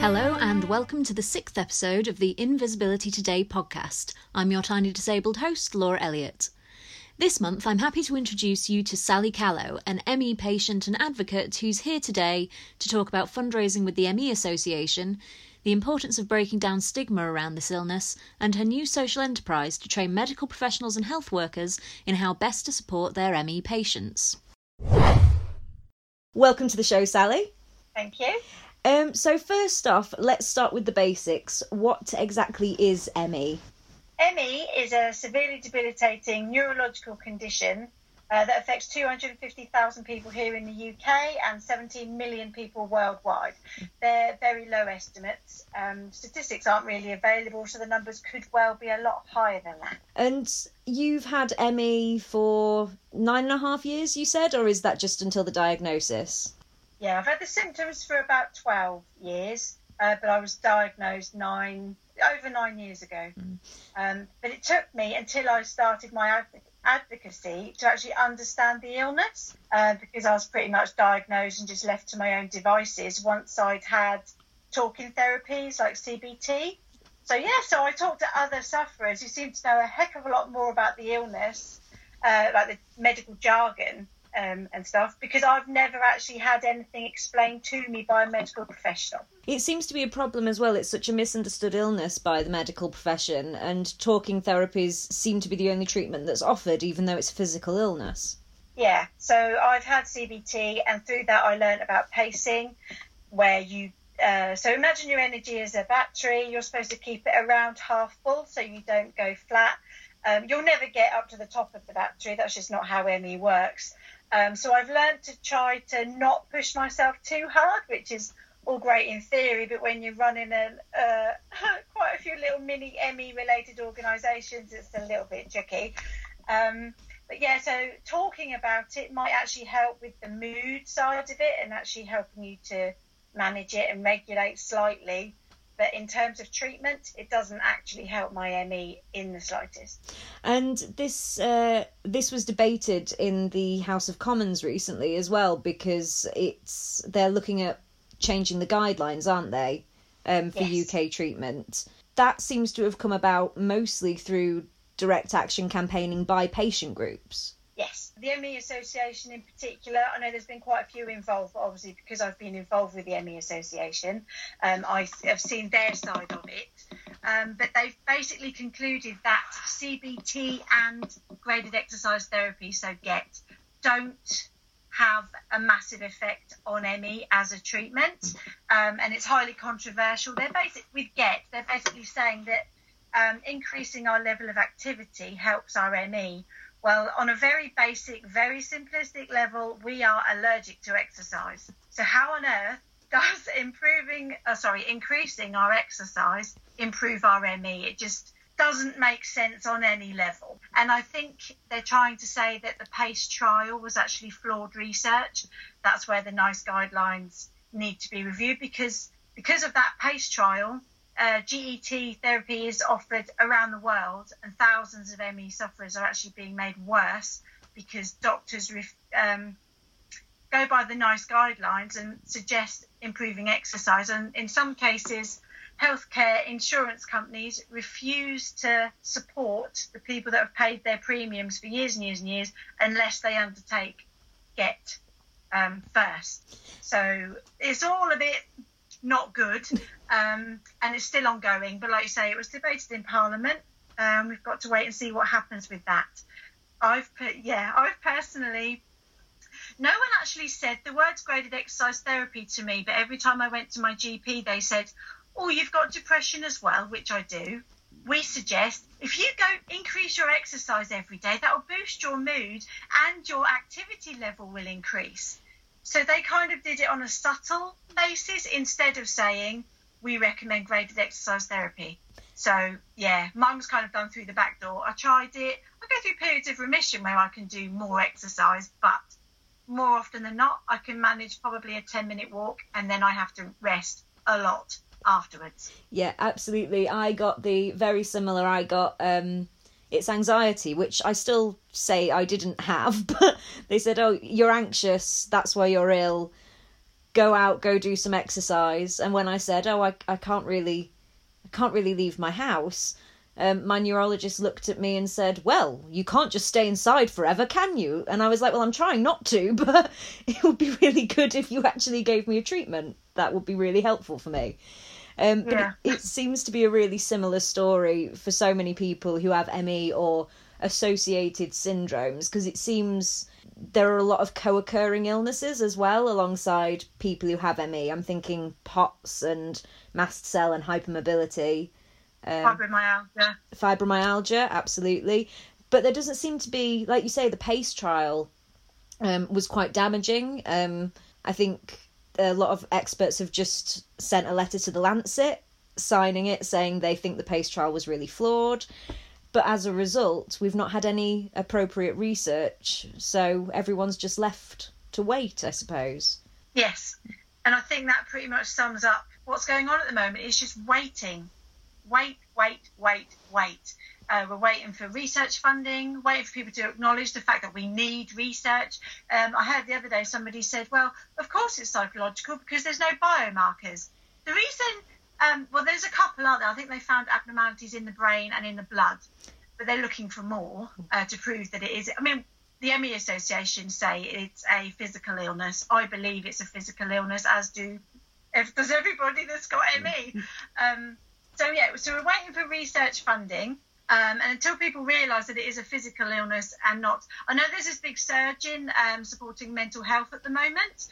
Hello, and welcome to the sixth episode of the In Visibility Today podcast. I'm your tiny disabled host, Laura Elliott. This month, I'm happy to introduce you to Sally Callow, an ME patient and advocate who's here today to talk about fundraising with the ME Association, the importance of breaking down stigma around this illness, and her new social enterprise to train medical professionals and health workers in how best to support their ME patients. Welcome to the show, Sally. Thank you. Um, so first off, let's start with the basics. What exactly is ME? ME is a severely debilitating neurological condition uh, that affects 250,000 people here in the UK and 17 million people worldwide. They're very low estimates. Um, statistics aren't really available, so the numbers could well be a lot higher than that. And you've had ME for nine and a half years, you said, or is that just until the diagnosis? Yeah, I've had the symptoms for about 12 years, uh, but I was diagnosed nine over nine years ago. Mm. Um, but it took me until I started my advocacy to actually understand the illness uh, because I was pretty much diagnosed and just left to my own devices once I'd had talking therapies like CBT. So, yeah, so I talked to other sufferers who seemed to know a heck of a lot more about the illness, uh, like the medical jargon, um, and stuff because I've never actually had anything explained to me by a medical professional. It seems to be a problem as well. It's such a misunderstood illness by the medical profession, and talking therapies seem to be the only treatment that's offered, even though it's a physical illness. Yeah, so I've had CBT, and through that, I learned about pacing, where you uh, so imagine your energy as a battery. You're supposed to keep it around half full so you don't go flat. Um, you'll never get up to the top of the battery. That's just not how ME works. Um, so I've learned to try to not push myself too hard, which is all great in theory, but when you're running a, uh, quite a few little mini ME related organisations, it's a little bit tricky. Um, but yeah, so talking about it might actually help with the mood side of it and actually helping you to manage it and regulate slightly but in terms of treatment, it doesn't actually help my ME in the slightest. And this uh, this was debated in the House of Commons recently as well because it's they're looking at changing the guidelines, aren't they, um, for yes. UK treatment? That seems to have come about mostly through direct action campaigning by patient groups. Yes, the ME Association in particular, I know there's been quite a few involved, obviously because I've been involved with the ME Association, um, I have seen their side of it. Um, but they've basically concluded that CBT and graded exercise therapy, so GET, don't have a massive effect on ME as a treatment, um, and it's highly controversial. They're basic with GET. They're basically saying that um, increasing our level of activity helps our ME well, on a very basic, very simplistic level, we are allergic to exercise. So, how on earth does improving, uh, sorry, increasing our exercise improve our ME? It just doesn't make sense on any level. And I think they're trying to say that the PACE trial was actually flawed research. That's where the NICE guidelines need to be reviewed because because of that PACE trial, uh, GET therapy is offered around the world, and thousands of ME sufferers are actually being made worse because doctors ref- um, go by the NICE guidelines and suggest improving exercise. And in some cases, healthcare insurance companies refuse to support the people that have paid their premiums for years and years and years unless they undertake GET um, first. So it's all a bit not good, um, and it's still ongoing. But like you say, it was debated in Parliament. Um, we've got to wait and see what happens with that. I've put, yeah, I've personally. No one actually said the words graded exercise therapy to me, but every time I went to my GP, they said, "Oh, you've got depression as well," which I do. We suggest if you go increase your exercise every day, that will boost your mood and your activity level will increase. So they kind of did it on a subtle basis instead of saying, we recommend graded exercise therapy. So yeah, mine was kind of done through the back door. I tried it. I go through periods of remission where I can do more exercise, but more often than not, I can manage probably a 10 minute walk and then I have to rest a lot afterwards. Yeah, absolutely. I got the very similar. I got um it's anxiety, which I still say I didn't have, but they said, oh, you're anxious, that's why you're ill. go out, go do some exercise. And when I said, "Oh, I I can't really, I can't really leave my house," um, my neurologist looked at me and said, "Well, you can't just stay inside forever, can you?" And I was like, "Well, I'm trying not to, but it would be really good if you actually gave me a treatment. That would be really helpful for me." Um, but Yeah. it, it seems to be a really similar story for so many people who have ME or associated syndromes because it seems there are a lot of co-occurring illnesses as well alongside people who have ME. I'm thinking POTS and mast cell and hypermobility, um, Fibromyalgia. fibromyalgia, absolutely. But there doesn't seem to be, like you say, the PACE trial um, was quite damaging. Um, I think a lot of experts have just sent a letter to the Lancet signing it saying they think the PACE trial was really flawed. But as a result, we've not had any appropriate research, so everyone's just left to wait, I suppose. Yes, and I think that pretty much sums up what's going on at the moment. It's just waiting, wait, wait, wait, wait. Uh, we're waiting for research funding, waiting for people to acknowledge the fact that we need research. Um, I heard the other day somebody said, "Well, of course it's psychological because there's no biomarkers." The reason, um, well, there's a couple, aren't there? I think they found abnormalities in the brain and in the blood, but they're looking for more uh, to prove that it is. I mean, the ME Association say it's a physical illness. I believe it's a physical illness, as do if does everybody that's got ME. Um, so yeah, so we're waiting for research funding. Um, and until people realise that it is a physical illness and not, I know there's this big surge in um, supporting mental health at the moment,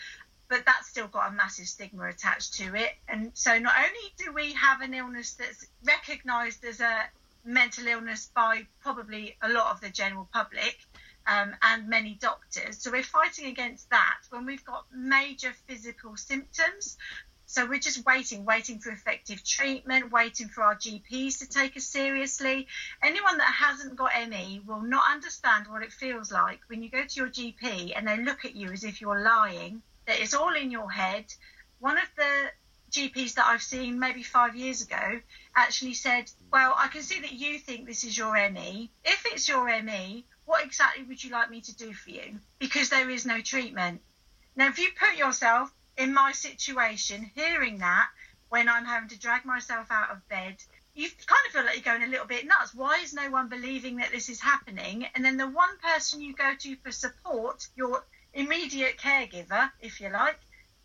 but that's still got a massive stigma attached to it. And so not only do we have an illness that's recognised as a mental illness by probably a lot of the general public um, and many doctors, so we're fighting against that when we've got major physical symptoms. So we're just waiting, waiting for effective treatment, waiting for our GPs to take us seriously. Anyone that hasn't got ME will not understand what it feels like when you go to your GP and they look at you as if you're lying, that it's all in your head. One of the GPs that I've seen maybe five years ago actually said, Well, I can see that you think this is your ME. If it's your ME, what exactly would you like me to do for you? Because there is no treatment. Now, if you put yourself in my situation, hearing that when I'm having to drag myself out of bed, you kind of feel like you're going a little bit nuts. Why is no one believing that this is happening? And then the one person you go to for support, your immediate caregiver, if you like,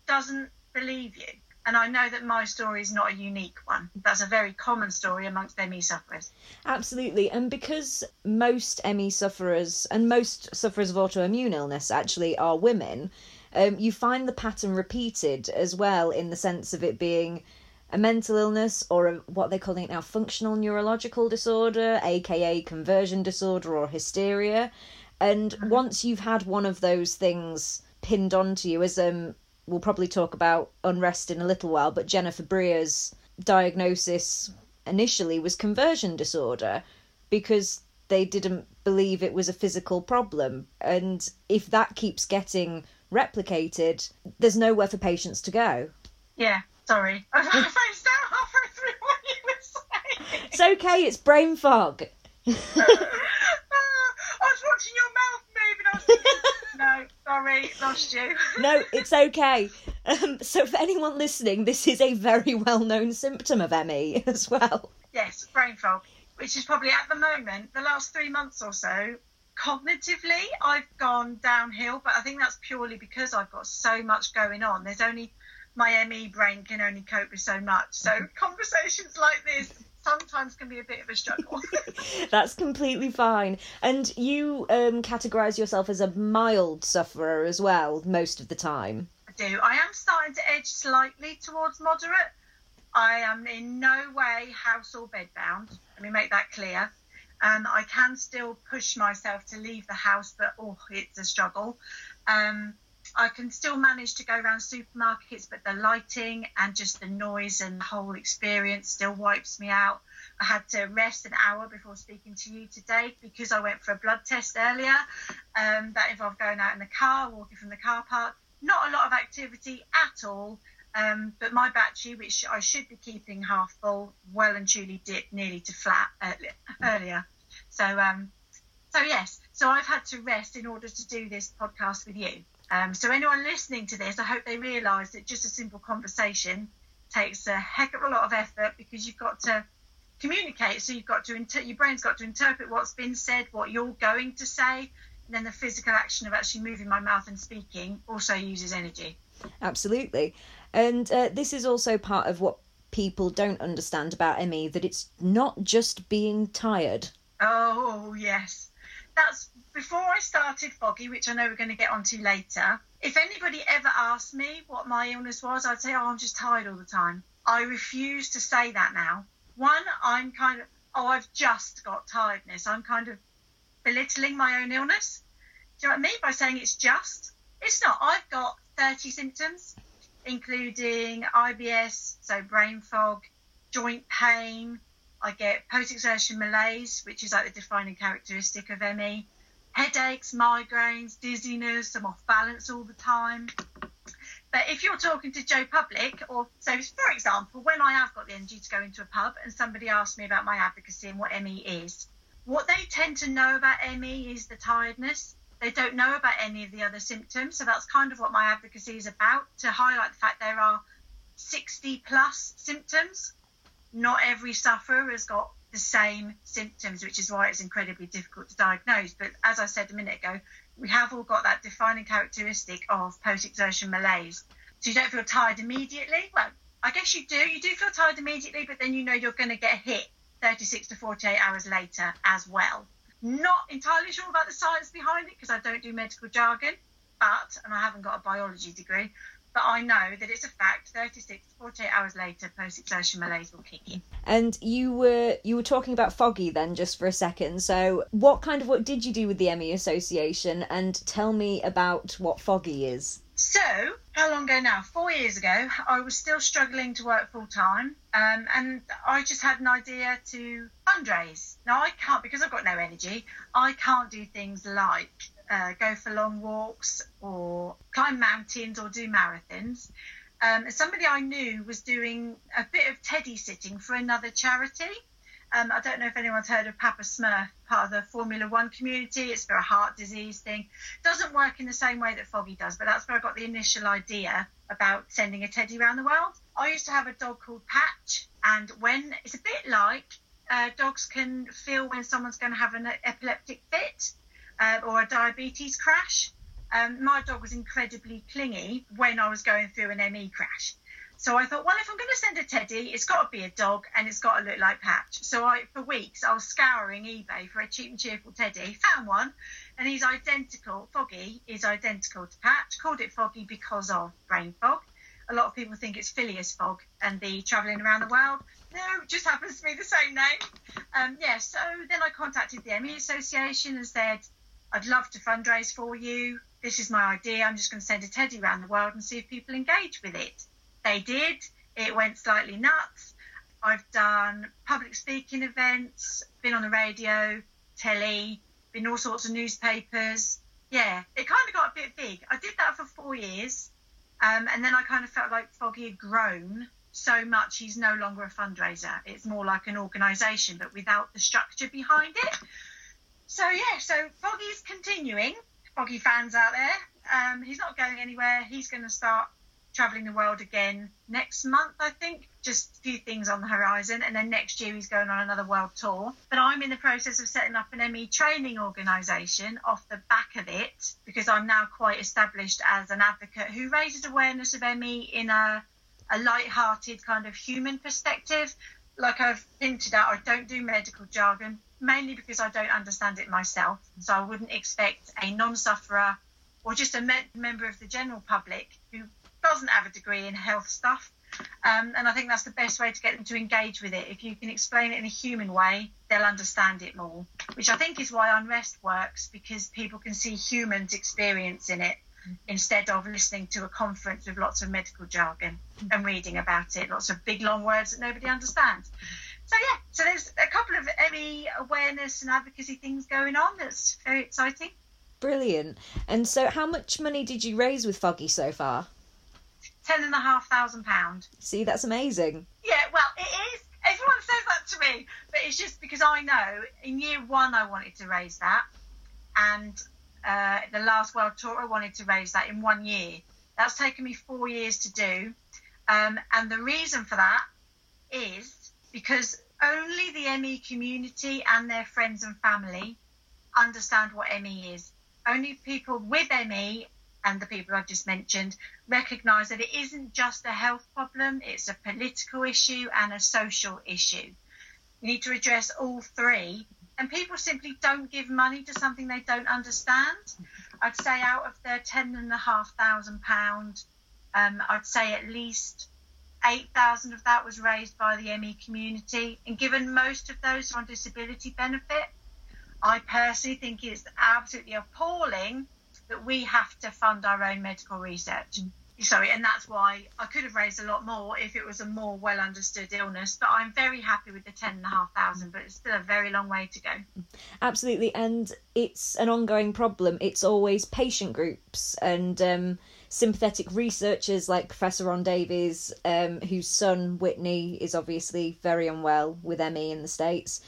doesn't believe you. And I know that my story is not a unique one. That's a very common story amongst ME sufferers. Absolutely, and because most ME sufferers and most sufferers of autoimmune illness actually are women, um, you find the pattern repeated as well in the sense of it being a mental illness or a, what they're calling it now functional neurological disorder, aka conversion disorder or hysteria. And once you've had one of those things pinned onto you, as um, we'll probably talk about unrest in a little while, but Jennifer Brea's diagnosis initially was conversion disorder because they didn't believe it was a physical problem. And if that keeps getting replicated, there's nowhere for patients to go. Yeah, sorry. I phoned out halfway through what you were saying. It's okay, it's brain fog. I was watching your mouth move and I was thinking, no, sorry, lost you. No, it's okay. Um, so, for anyone listening, this is a very well known symptom of ME as well. yes, brain fog, which is probably at the moment, the last three months or so, cognitively, I've gone downhill, but I think that's purely because I've got so much going on. There's only my ME brain can only cope with so much. So conversations like this sometimes can be a bit of a struggle. That's completely fine. And you um, categorise yourself as a mild sufferer as well, most of the time. I do. I am starting to edge slightly towards moderate. I am in no way house or bed bound. Let me make that clear. Um, I can still push myself to leave the house, but oh, it's a struggle. Um, I can still manage to go around supermarkets, but the lighting and just the noise and the whole experience still wipes me out. I had to rest an hour before speaking to you today because I went for a blood test earlier. Um, that involved going out in the car, walking from the car park. Not a lot of activity at all. Um, but my battery, which I should be keeping half full, well and truly dipped nearly to flat earlier. So, um, so yes, so I've had to rest in order to do this podcast with you. Um, so anyone listening to this, I hope they realise that just a simple conversation takes a heck of a lot of effort because you've got to communicate. So you've got to inter- your brain's got to interpret what's been said, what you're going to say, and then the physical action of actually moving my mouth and speaking also uses energy. Absolutely, and uh, this is also part of what people don't understand about ME that it's not just being tired. Oh yes, that's before I started Foggy, which I know we're going to get onto later. If anybody ever asked me what my illness was, I'd say, "Oh, I'm just tired all the time." I refuse to say that now one, I'm kind of, oh, I've just got tiredness. I'm kind of belittling my own illness. Do you know what I mean by saying it's just? It's not. I've got 30 symptoms, including IBS, so brain fog, joint pain. I get post exertion malaise, which is like the defining characteristic of ME, headaches, migraines, dizziness, I'm off balance all the time. But if you're talking to Joe Public, or so for example, when I have got the energy to go into a pub and somebody asks me about my advocacy and what ME is, what they tend to know about ME is the tiredness. They don't know about any of the other symptoms. So that's kind of what my advocacy is about to highlight the fact there are 60 plus symptoms. Not every sufferer has got the same symptoms, which is why it's incredibly difficult to diagnose. But as I said a minute ago, we have all got that defining characteristic of post exertion malaise. So you don't feel tired immediately. Well, I guess you do. You do feel tired immediately, but then you know you're going to get hit 36 to 48 hours later as well. Not entirely sure about the science behind it because I don't do medical jargon, but, and I haven't got a biology degree, but I know that it's a fact. 36 to 48 hours later, post-exertion malaise will kick in. And you were you were talking about foggy then, just for a second. So, what kind of what did you do with the ME Association? And tell me about what foggy is. So, how long ago now? Four years ago, I was still struggling to work full time, um, and I just had an idea to fundraise. Now, I can't because I've got no energy. I can't do things like uh, go for long walks or climb mountains or do marathons. Um, somebody I knew was doing a bit of teddy sitting for another charity. Um, I don't know if anyone's heard of Papa Smurf, part of the Formula One community. It's for a heart disease thing. Doesn't work in the same way that Foggy does, but that's where I got the initial idea about sending a teddy around the world. I used to have a dog called Patch, and when it's a bit like uh, dogs can feel when someone's going to have an epileptic fit uh, or a diabetes crash. Um, my dog was incredibly clingy when I was going through an ME crash. So I thought, well, if I'm going to send a teddy, it's got to be a dog and it's got to look like Patch. So I, for weeks, I was scouring eBay for a cheap and cheerful teddy. Found one, and he's identical. Foggy is identical to Patch. Called it Foggy because of brain fog. A lot of people think it's Phileas Fogg and the travelling around the world. No, it just happens to be the same name. Um, yeah, so then I contacted the ME Association and said, I'd love to fundraise for you. This is my idea. I'm just going to send a teddy around the world and see if people engage with it. They did. It went slightly nuts. I've done public speaking events, been on the radio, telly, been all sorts of newspapers. Yeah, it kind of got a bit big. I did that for four years. Um, and then I kind of felt like Foggy had grown so much he's no longer a fundraiser. It's more like an organisation, but without the structure behind it. So yeah, so Foggy's continuing. Foggy fans out there. Um, he's not going anywhere. He's going to start traveling the world again next month, I think. Just a few things on the horizon, and then next year he's going on another world tour. But I'm in the process of setting up an ME training organisation off the back of it because I'm now quite established as an advocate who raises awareness of ME in a a light-hearted kind of human perspective. Like I've hinted at, I don't do medical jargon mainly because I don't understand it myself. So I wouldn't expect a non sufferer or just a me- member of the general public who doesn't have a degree in health stuff. Um, and I think that's the best way to get them to engage with it. If you can explain it in a human way, they'll understand it more, which I think is why Unrest works because people can see humans experiencing it instead of listening to a conference with lots of medical jargon and reading about it, lots of big long words that nobody understands so yeah, so there's a couple of ME awareness and advocacy things going on. That's very exciting. Brilliant. And so, how much money did you raise with Foggy so far? Ten and a half thousand pound. See, that's amazing. Yeah, well, it is. Everyone says that to me, but it's just because I know in year one I wanted to raise that, and uh, the last World Tour, I wanted to raise that in one year. That's taken me four years to do. Um, and the reason for that is because only the ME community and their friends and family understand what ME is. Only people with ME and the people I've just mentioned recognise that it isn't just a health problem, it's a political issue and a social issue. You need to address all three. And people simply don't give money to something they don't understand. I'd say out of their ten and a half thousand pound, um, I'd say at least eight thousand of that was raised by the ME community. And given most of those are on disability benefit, I personally think it's absolutely appalling that we have to fund our own medical research. Mm. Sorry, and that's why I could have raised a lot more if it was a more well understood illness. But I'm very happy with the ten and a half thousand, but it's still a very long way to go. Absolutely, and it's an ongoing problem. It's always patient groups and um, sympathetic researchers like Professor Ron Davis, um, whose son Whitney is obviously very unwell with ME in the States.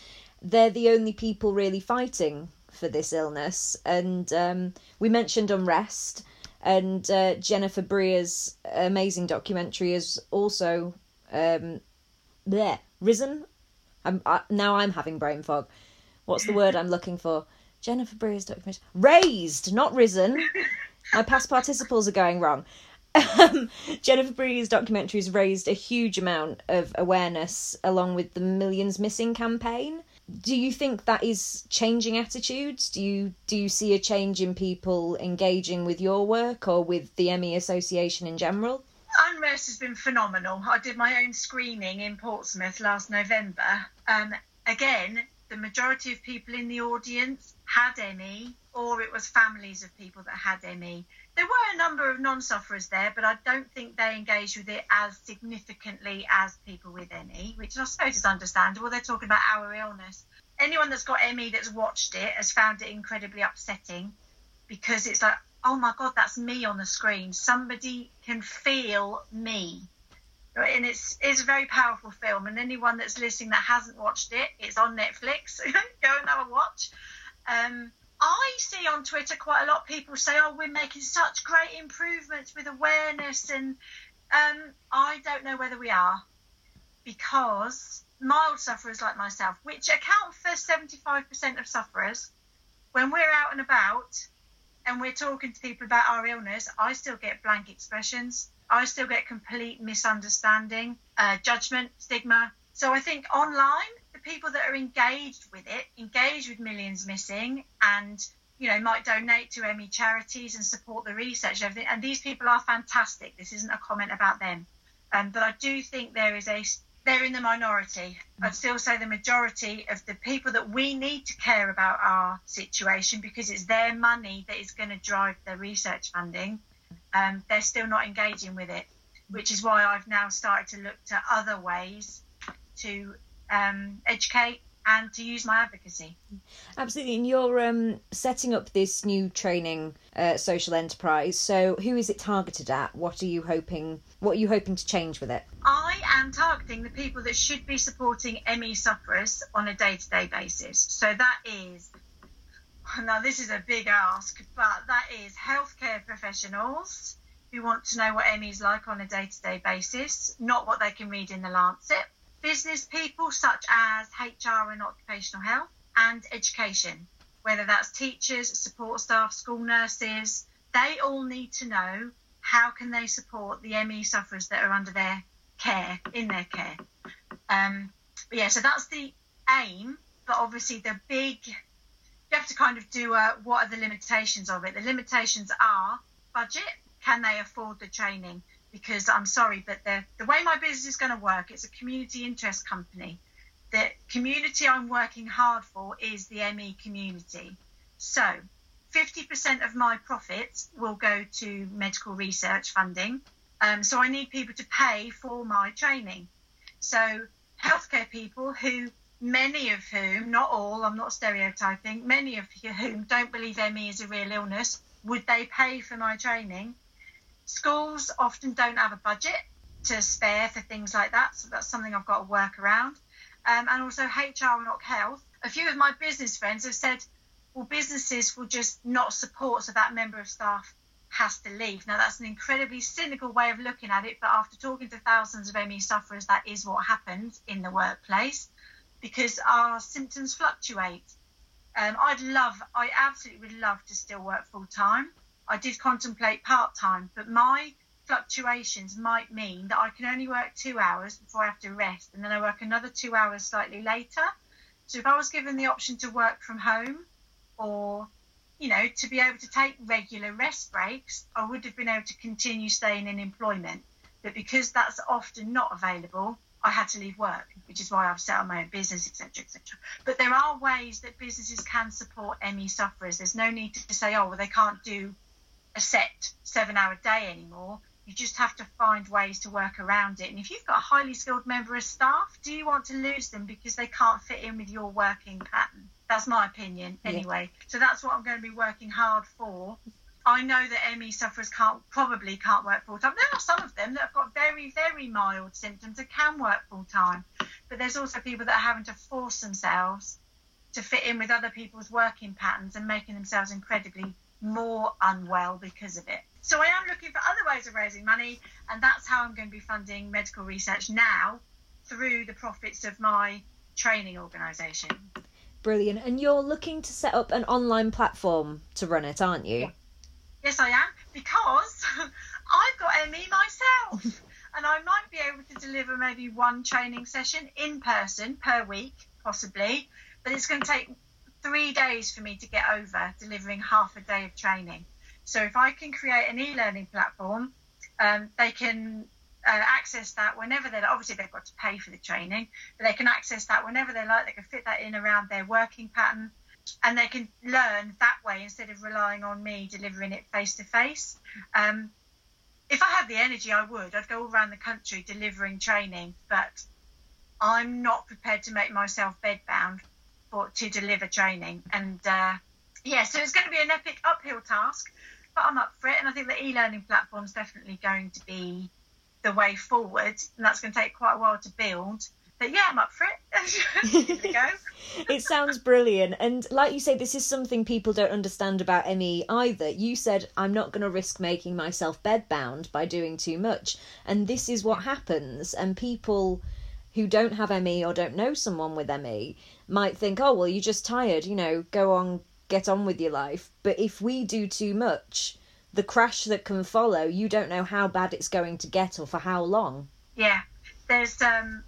They're the only people really fighting for this illness. And um, we mentioned unrest, and uh, Jennifer Brea's amazing documentary is also um, there risen. I'm I, now I'm having brain fog. What's the word I'm looking for? Jennifer Brea's documentary raised, not risen. My past participles are going wrong. Um, Jennifer Brea's documentary has raised a huge amount of awareness along with the Millions Missing campaign do you think that is changing attitudes? Do you do you see a change in people engaging with your work or with the ME association in general? Unrest has been phenomenal. I did my own screening in portsmouth last november. Um, again the majority of people in the audience had ME or it was families of people that had ME there were a number of non-sufferers there, but I don't think they engaged with it as significantly as people with ME, which I suppose is understandable. They're talking about our illness. Anyone that's got ME that's watched it has found it incredibly upsetting because it's like, oh my god, that's me on the screen. Somebody can feel me. And it's it's a very powerful film. And anyone that's listening that hasn't watched it, it's on Netflix. Go and have a watch. Um, I see on Twitter quite a lot of people say, "Oh, we're making such great improvements with awareness," and um, I don't know whether we are, because mild sufferers like myself, which account for 75% of sufferers, when we're out and about and we're talking to people about our illness, I still get blank expressions. I still get complete misunderstanding, uh, judgment, stigma. So I think online people that are engaged with it, engaged with Millions Missing, and you know might donate to ME charities and support the research and everything. And these people are fantastic. This isn't a comment about them, um, but I do think there is a they're in the minority. I'd still say the majority of the people that we need to care about our situation because it's their money that is going to drive the research funding. Um, they're still not engaging with it, which is why I've now started to look to other ways to um, educate and to use my advocacy. Absolutely, and you're um, setting up this new training uh, social enterprise. So, who is it targeted at? What are you hoping? What are you hoping to change with it? I am targeting the people that should be supporting ME sufferers on a day-to-day basis. So that is now this is a big ask, but that is healthcare professionals who want to know what ME is like on a day-to-day basis, not what they can read in the Lancet business people such as HR and occupational health and education, whether that's teachers, support staff, school nurses, they all need to know how can they support the ME sufferers that are under their care, in their care. Um, but yeah, so that's the aim, but obviously the big, you have to kind of do a, what are the limitations of it? The limitations are budget, can they afford the training? Because I'm sorry, but the, the way my business is going to work, it's a community interest company. The community I'm working hard for is the ME community. So 50% of my profits will go to medical research funding. Um, so I need people to pay for my training. So healthcare people who, many of whom, not all, I'm not stereotyping, many of whom don't believe ME is a real illness, would they pay for my training? Schools often don't have a budget to spare for things like that, so that's something I've got to work around. Um, and also HR and Health. A few of my business friends have said, well, businesses will just not support, so that member of staff has to leave. Now, that's an incredibly cynical way of looking at it, but after talking to thousands of ME sufferers, that is what happens in the workplace because our symptoms fluctuate. Um, I'd love, I absolutely would love to still work full time. I did contemplate part time, but my fluctuations might mean that I can only work two hours before I have to rest, and then I work another two hours slightly later. So if I was given the option to work from home or you know, to be able to take regular rest breaks, I would have been able to continue staying in employment. But because that's often not available, I had to leave work, which is why I've set up my own business, etc., etc. But there are ways that businesses can support ME sufferers. There's no need to say, oh, well, they can't do a set seven-hour day anymore. You just have to find ways to work around it. And if you've got a highly skilled member of staff, do you want to lose them because they can't fit in with your working pattern? That's my opinion, anyway. Yeah. So that's what I'm going to be working hard for. I know that ME sufferers can't probably can't work full time. There are some of them that have got very very mild symptoms that can work full time, but there's also people that are having to force themselves to fit in with other people's working patterns and making themselves incredibly more unwell because of it. So I am looking for other ways of raising money, and that's how I'm going to be funding medical research now through the profits of my training organisation. Brilliant. And you're looking to set up an online platform to run it, aren't you? Yes, I am, because I've got ME myself. and I might be able to deliver maybe one training session in person per week, possibly. But it's going to take three days for me to get over delivering half a day of training. So if I can create an e-learning platform, um, they can uh, access that whenever they like obviously they've got to pay for the training, but they can access that whenever they like. They can fit that in around their working pattern, and they can learn that way instead of relying on me delivering it face to face. If I had the energy, I would. I'd go all around the country delivering training, but I'm not prepared to make myself bedbound to deliver training. And uh, yeah, so it's going to be an epic uphill task but I'm up for it. And I think the e-learning platform is definitely going to be the way forward, and that's going to take quite a while to build. But yeah, I'm up for it. it sounds brilliant. And like you say, this is something people don't understand about ME either. You said, I'm not going to risk making myself bedbound by doing too much. And this is what happens. And people who don't have ME or don't know someone with ME might think, oh, well, you're just tired, you know, go on, get on with your life. But if we do too much, the crash that can follow, you don't know how bad it's going to get or for how long. Yeah, there's um.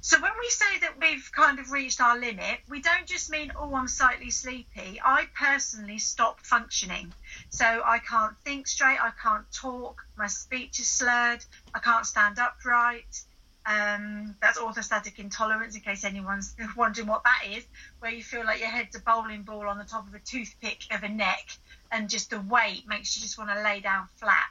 So when we say that we've kind of reached our limit, we don't just mean oh I'm slightly sleepy. I personally stop functioning, so I can't think straight, I can't talk, my speech is slurred, I can't stand upright. Um, that's orthostatic intolerance, in case anyone's wondering what that is, where you feel like your head's a bowling ball on the top of a toothpick of a neck, and just the weight makes you just want to lay down flat.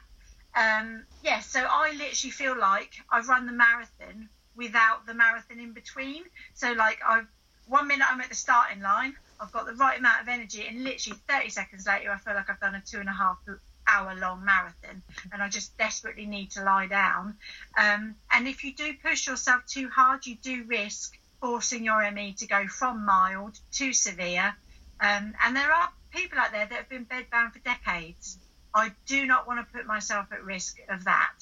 Um, yeah, so I literally feel like I've run the marathon without the marathon in between. So like I've one minute I'm at the starting line, I've got the right amount of energy, and literally 30 seconds later I feel like I've done a two and a half hour long marathon and I just desperately need to lie down. Um, and if you do push yourself too hard, you do risk forcing your ME to go from mild to severe. Um, and there are people out there that have been bedbound for decades. I do not want to put myself at risk of that.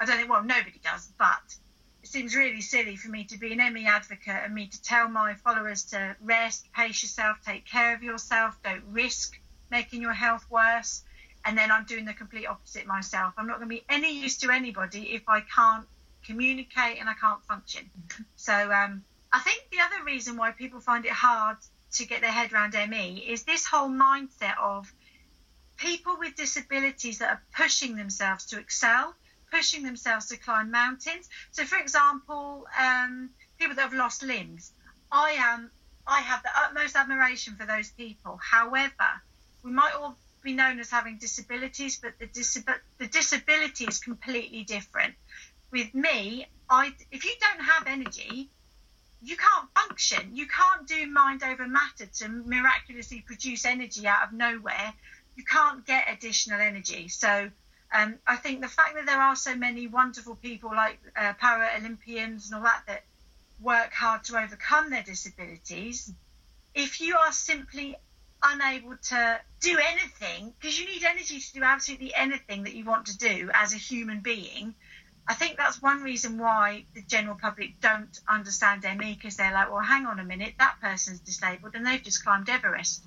I don't think, well, nobody does, but it seems really silly for me to be an ME advocate and me to tell my followers to rest, pace yourself, take care of yourself, don't risk making your health worse and then I'm doing the complete opposite myself. I'm not going to be any use to anybody if I can't communicate and I can't function. So um, I think the other reason why people find it hard to get their head around ME is this whole mindset of people with disabilities that are pushing themselves to excel, pushing themselves to climb mountains. So, for example, um, people that have lost limbs. I am. I have the utmost admiration for those people. However, we might all be known as having disabilities, but the, the disability is completely different. With me, I if you don't have energy, you can't function. You can't do mind over matter to miraculously produce energy out of nowhere. You can't get additional energy. So um, I think the fact that there are so many wonderful people like uh, para Olympians and all that that work hard to overcome their disabilities, if you are simply unable to do anything because you need energy to do absolutely anything that you want to do as a human being. I think that's one reason why the general public don't understand ME because they're like, well, hang on a minute, that person's disabled and they've just climbed Everest.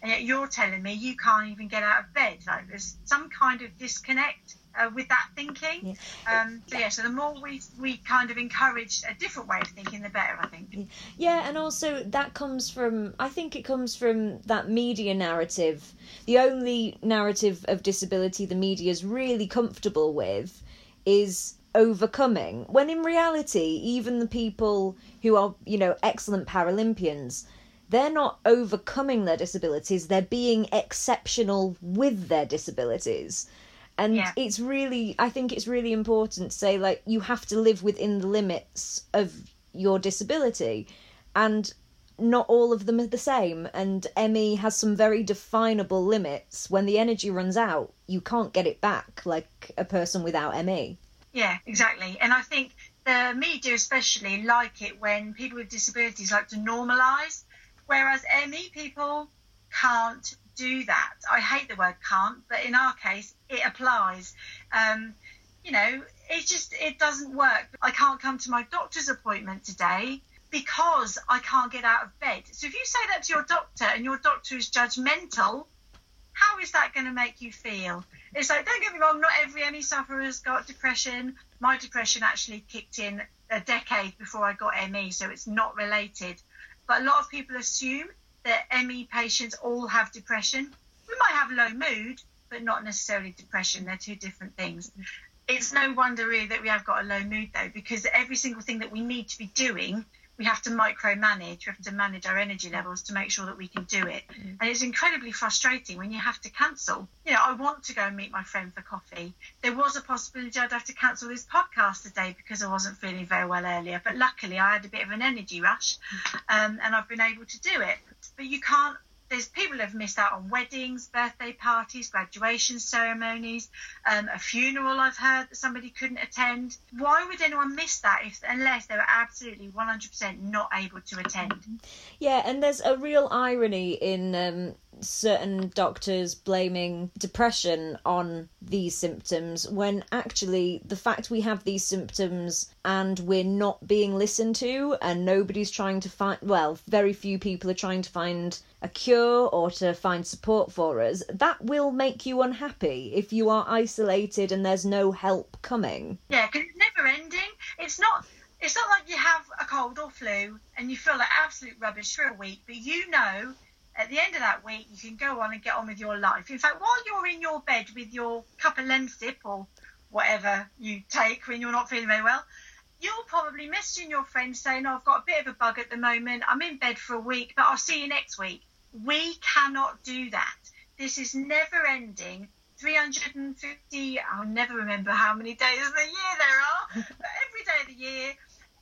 And yet you're telling me you can't even get out of bed. Like there's some kind of disconnect uh, with that thinking. Yeah. Um, so yeah, so the more we we kind of encourage a different way of thinking, the better. I think. Yeah, and also that comes from I think it comes from that media narrative. The only narrative of disability the media is really comfortable with is overcoming when in reality even the people who are you know excellent paralympians they're not overcoming their disabilities they're being exceptional with their disabilities and yeah. it's really i think it's really important to say like you have to live within the limits of your disability. And not all of them are the same. And ME has some very definable limits. When the energy runs out you can't get it back like a person without ME yeah, exactly. And I think the media especially like it when people with disabilities like to normalise, whereas ME people can't do that. I hate the word can't, but in our case, it applies. Um, you know, it just it doesn't work. I can't come to my doctor's appointment today because I can't get out of bed. So if you say that to your doctor and your doctor is judgmental, how is that going to make you feel? It's like, don't get me wrong, not every ME sufferer has got depression. My depression actually kicked in a decade before I got ME, so it's not related. But a lot of people assume that ME patients all have depression. We might have low mood, but not necessarily depression. They're two different things. It's no wonder really that we have got a low mood though, because every single thing that we need to be doing we have to micromanage, we have to manage our energy levels to make sure that we can do it. Mm. And it's incredibly frustrating when you have to cancel. You know, I want to go and meet my friend for coffee. There was a possibility I'd have to cancel this podcast today because I wasn't feeling very well earlier, but luckily I had a bit of an energy rush um, and I've been able to do it. But you can't there's people have missed out on weddings, birthday parties, graduation ceremonies, um, a funeral. I've heard that somebody couldn't attend. Why would anyone miss that if unless they were absolutely 100% not able to attend? Yeah, and there's a real irony in um, certain doctors blaming depression on these symptoms when actually the fact we have these symptoms and we're not being listened to and nobody's trying to find well very few people are trying to find a cure or to find support for us that will make you unhappy if you are isolated and there's no help coming. Yeah because it's never ending. It's not it's not like you have a cold or flu and you feel like absolute rubbish for a week but you know at the end of that week, you can go on and get on with your life. In fact, while you're in your bed with your cup of Lemsip or whatever you take when you're not feeling very well, you're probably messaging your friends saying, oh, I've got a bit of a bug at the moment. I'm in bed for a week, but I'll see you next week. We cannot do that. This is never ending. 350, I'll never remember how many days of the year there are, but every day of the year,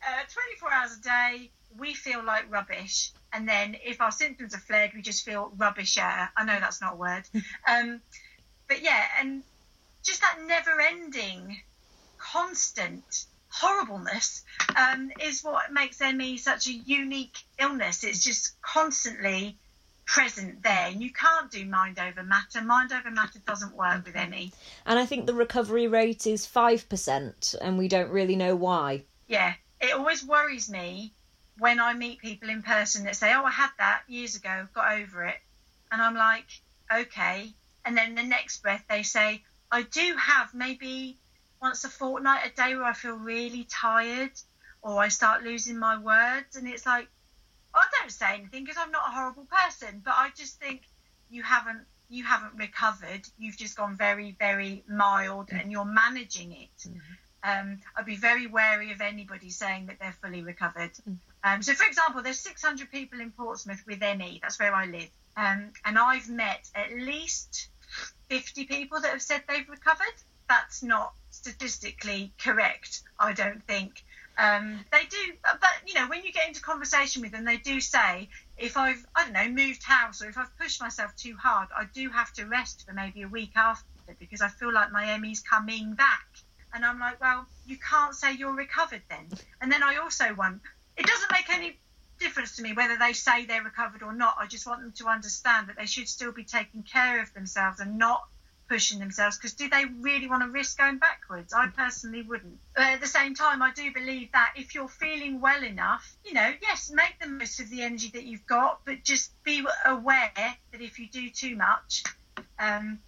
uh, 24 hours a day, we feel like rubbish. And then if our symptoms are flared, we just feel rubbisher. I know that's not a word. um, but yeah, and just that never ending, constant horribleness um, is what makes ME such a unique illness. It's just constantly present there and you can't do mind over matter mind over matter doesn't work with ME and i think the recovery rate is 5% and we don't really know why yeah it always worries me when I meet people in person that say, "Oh, I had that years ago, got over it," and I'm like, "Okay," and then the next breath they say, "I do have maybe once a fortnight a day where I feel really tired, or I start losing my words," and it's like, I don't say anything because I'm not a horrible person, but I just think you haven't you haven't recovered. You've just gone very very mild, and you're managing it. Mm-hmm um, I'd be very wary of anybody saying that they're fully recovered. Mm. Um, so, for example, there's 600 people in Portsmouth with ME. That's where I live, um, and I've met at least 50 people that have said they've recovered. That's not statistically correct, I don't think. Um, they do, but you know, when you get into conversation with them, they do say, if I've, I don't know, moved house or if I've pushed myself too hard, I do have to rest for maybe a week after because I feel like my ME's coming back. And I'm like, well, you can't say you're recovered then. And then I also want, it doesn't make any difference to me whether they say they're recovered or not. I just want them to understand that they should still be taking care of themselves and not pushing themselves because do they really want to risk going backwards? I personally wouldn't. But at the same time, I do believe that if you're feeling well enough, you know, yes, make the most of the energy that you've got, but just be aware that if you do too much, um,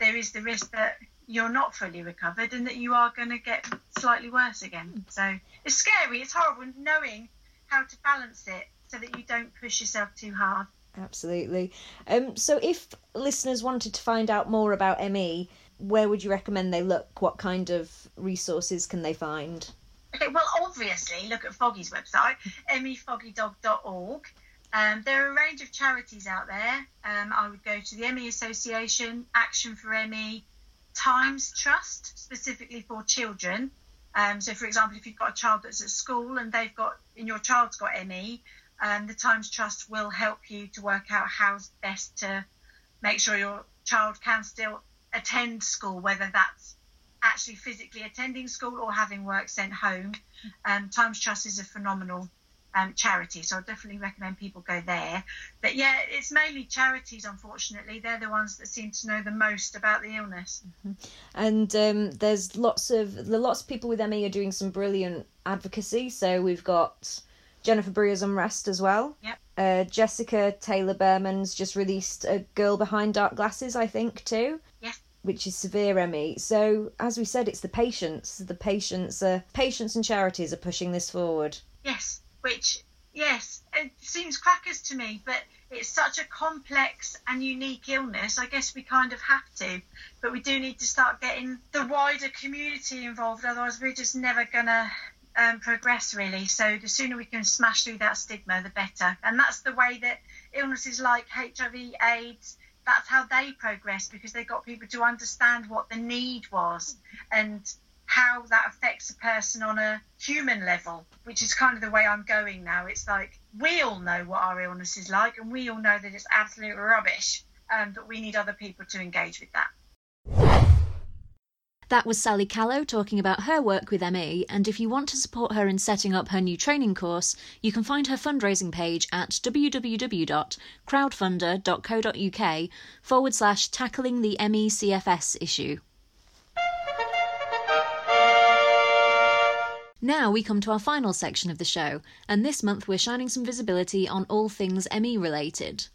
there is the risk that you're not fully recovered and that you are going to get slightly worse again. So it's scary, it's horrible knowing how to balance it so that you don't push yourself too hard. Absolutely. Um, so, if listeners wanted to find out more about ME, where would you recommend they look? What kind of resources can they find? Okay, well, obviously, look at Foggy's website, mefoggydog.org. Um, there are a range of charities out there. Um, I would go to the ME Association, Action for ME, Tymes Trust, specifically for children. Um, so, for example, if you've got a child that's at school and they've got, and your child's got ME, um, the Tymes Trust will help you to work out how best to make sure your child can still attend school, whether that's actually physically attending school or having work sent home. Um, Tymes Trust is a phenomenal um, charity, so I definitely recommend people go there. But yeah, it's mainly charities. Unfortunately, they're the ones that seem to know the most about the illness. Mm-hmm. And um, there's lots of the lots of people with ME are doing some brilliant advocacy. So we've got Jennifer Brea's Unrest as well. Yep. Uh, Jessica Taylor Bearman's just released a Girl Behind Dark Glasses, I think, too. Yeah. Which is severe ME. So as we said, it's the patients. The patients, uh, patients and charities are pushing this forward. Yes. Which yes, it seems crackers to me, but it's such a complex and unique illness. I guess we kind of have to, but we do need to start getting the wider community involved. Otherwise, we're just never gonna um, progress really. So the sooner we can smash through that stigma, the better. And that's the way that illnesses like HIV, AIDS, that's how they progress because they got people to understand what the need was and how that affects a person on a human level, which is kind of the way I'm going now. It's like we all know what our illness is like, and we all know that it's absolute rubbish, um, but we need other people to engage with that. That was Sally Callow talking about her work with ME, and if you want to support her in setting up her new training course, you can find her fundraising page at www.crowdfunder.co.uk forward slash tackling the ME CFS issue. Now we come to our final section of the show, and this month we're shining some visibility on all things ME related.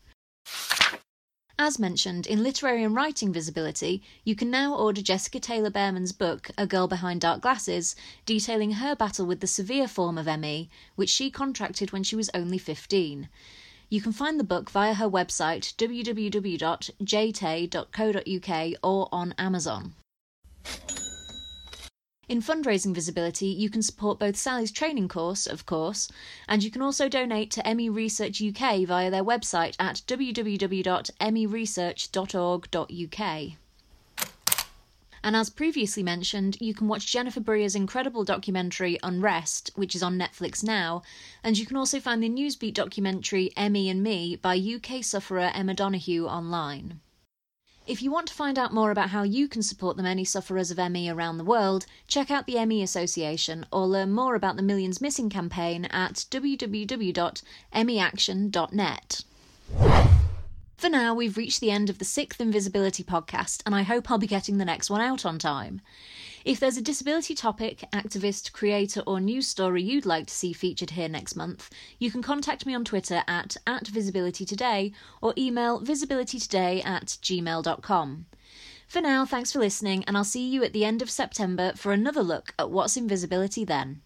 As mentioned, in literary and writing visibility, you can now order Jessica Taylor Bearman's book, A Girl Behind Dark Glasses, detailing her battle with the severe form of ME, which she contracted when she was only 15. You can find the book via her website www.jtay.co.uk or on Amazon. In fundraising visibility, you can support both Sally's training course, of course, and you can also donate to ME Research UK via their website at www.meresearch.org.uk. And as previously mentioned, you can watch Jennifer Brea's incredible documentary Unrest, which is on Netflix now, and you can also find the Newsbeat documentary Emmy and Me by UK sufferer Emma Donoghue online. If you want to find out more about how you can support the many sufferers of ME around the world, check out the ME Association or learn more about the Millions Missing campaign at www.meaction.net. For now, we've reached the end of the sixth In Visibility podcast, and I hope I'll be getting the next one out on time. If there's a disability topic, activist, creator, or news story you'd like to see featured here next month, you can contact me on Twitter at, at visibilitytoday or email visibilitytoday at gmail.com. For now, thanks for listening, and I'll see you at the end of September for another look at what's invisibility then.